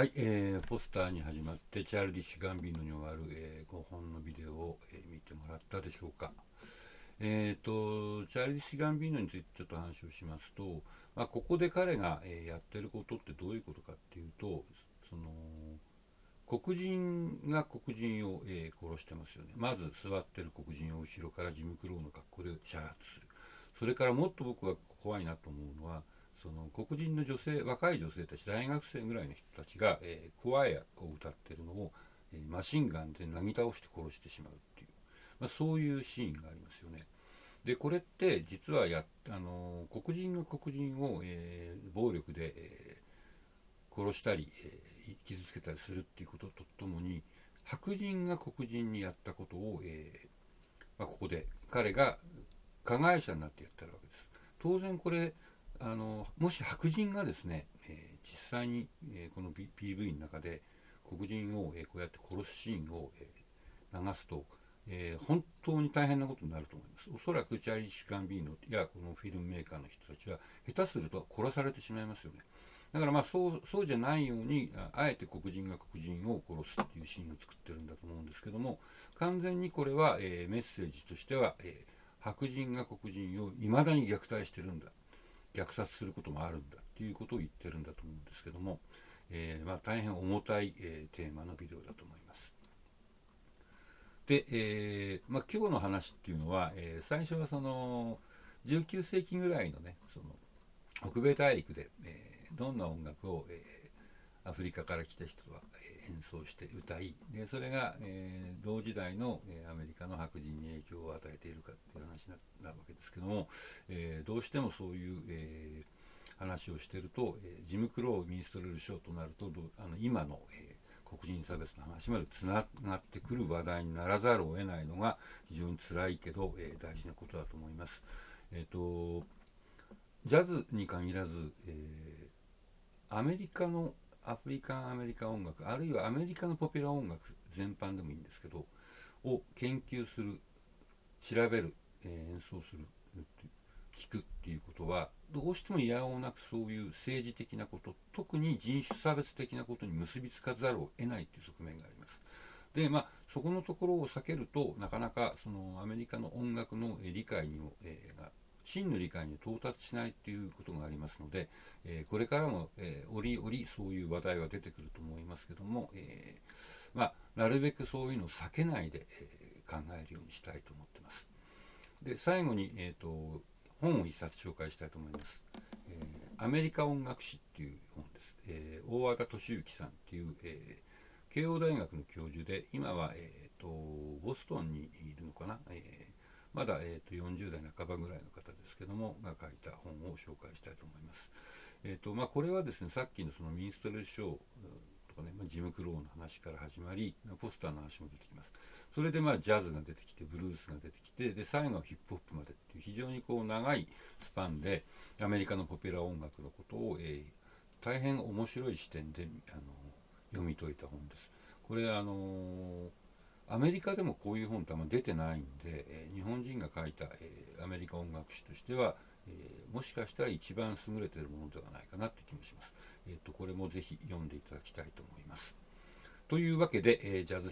はい、えー、ポスターに始まってチャールディッシュ・ガンビーノに終わる、えー、5本のビデオを、えー、見てもらったでしょうか。えーと、チャールディッシュ・ガンビーノについてちょっと話をしますと、まあ、ここで彼が、えやってることってどういうことかっていうと、その黒人が黒人を、え殺してますよね。まず座ってる黒人を後ろからジム・クローの格好で射圧する。それからもっと僕が怖いなと思うのは、その黒人の女性若い女性たち大学生ぐらいの人たちが、えー、クワイアを歌ってるのを、えー、マシンガンでなぎ倒して殺してしまうっていう、まあ、そういうシーンがありますよね。でこれって実はやあの黒人の黒人を、えー、暴力で、え殺したり、え傷つけたりするっていうこととともに白人が黒人にやったことを、えまあ、ここで彼が加害者になってやってるわけです。当然これあのもし白人がですね、えー、実際に、えー、この、PV の中で黒人を、えー、こうやって殺すシーンを、えー、流すと、えー、本当に大変なことになると思います。おそらくチャーリー・シュカンビーノやこのフィルムメーカーの人たちは下手すると殺されてしまいますよね。だからまあそうそうじゃないようにあえて黒人が黒人を殺すっていうシーンを作ってるんだと思うんですけども完全にこれは、えー、メッセージとしては、えー、白人が黒人を未だに虐待してるんだ虐殺することもあるんだっていうことを言ってるんだと思うんですけども、えー、まあ、大変重たい、えー、テーマのビデオだと思います。で、えー、まあ、今日の話っていうのは、え最初はその19世紀ぐらいのねその北米大陸で、えどんな音楽を、えアフリカから来た人は、演奏して歌いでそれが、えー、同時代の、えアメリカの白人に影響を与えているかっていう話なわけですけども、えー、どうしてもそういう、え、話をしていると、えジム・クローミニストレル賞となるとあの今の、え黒人差別の話までつながってくる話題にならざるを得ないのが非常に辛いけど、え大事なことだと思います。えーとジャズに限らず、えアメリカのアフリカン・アメリカ音楽あるいはアメリカのポピュラー音楽全般でもいいんですけどを研究する調べる、えー、演奏する聞くっていうことはどうしても嫌おなくそういう政治的なこと特に人種差別的なことに結びつかざるを得ないという側面があります。でまあ、そこのところを避けるとなかなかそのアメリカの音楽の理解にも、えー、が真の理解に到達しないということがありますので、えー、これからも、えー、折々そういう話題は出てくると思いますけども、えー、まあ、なるべくそういうのを避けないで、え考えるようにしたいと思ってます。で最後に、えーと、本を一冊紹介したいと思います。えアメリカ音楽史っていう本です。え大和田敏之さんっていう、え慶応大学の教授で今は、えーと、ボストンにいるのかな、えーまだ、えーと、40代半ばぐらいの方ですけどもが書いた本を紹介したいと思います。えーとまあ、これはですねさっきのそのミンストレルショーとかね、まあ、ジム・クローの話から始まりポスターの話も出てきます。それでまあジャズが出てきてブルースが出てきてで最後はヒップホップまでっていう非常にこう長いスパンでアメリカのポピュラー音楽のことを、えー、大変面白い視点であの読み解いた本です。これあのーアメリカでもこういう本ってあんま出てないんで、えー、日本人が書いた、えー、アメリカ音楽史としては、えー、もしかしたら一番優れてるものではないかなという気もします。えーと、これもぜひ読んでいただきたいと思います。というわけで、えー、ジャズ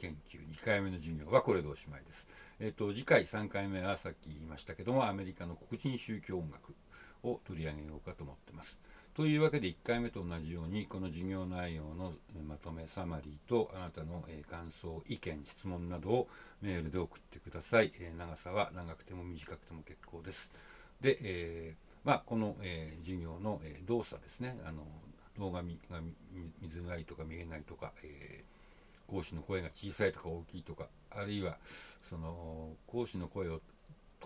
研究2回目の授業はこれでおしまいです。えーと、次回3回目はさっき言いましたけども、アメリカの黒人宗教音楽を取り上げようかと思っています。というわけで1回目と同じようにこの授業内容のまとめサマリーとあなたの感想意見質問などをメールで送ってください。長さは長くても短くても結構です。で、えー、まあ、この、えー、授業の、え動作ですね。あの動画が見づらいとか見えないとか、えー、講師の声が小さいとか大きいとかあるいはその講師の声を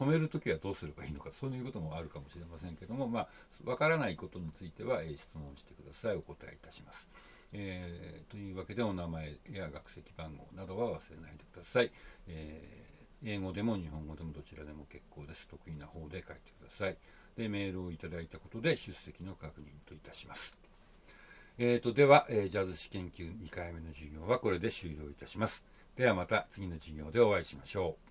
止めるときはどうすればいいのか、そういうこともあるかもしれませんけども、まあ、わからないことについては、えー、質問してください。お答えいたします。えー、というわけで、お名前や学籍番号などは忘れないでください。えー、英語でも日本語でもどちらでも結構です。得意な方で書いてください。で、メールをいただいたことで出席の確認といたします。えーと、では、えー、ジャズ史研究2回目の授業はこれで終了いたします。ではまた次の授業でお会いしましょう。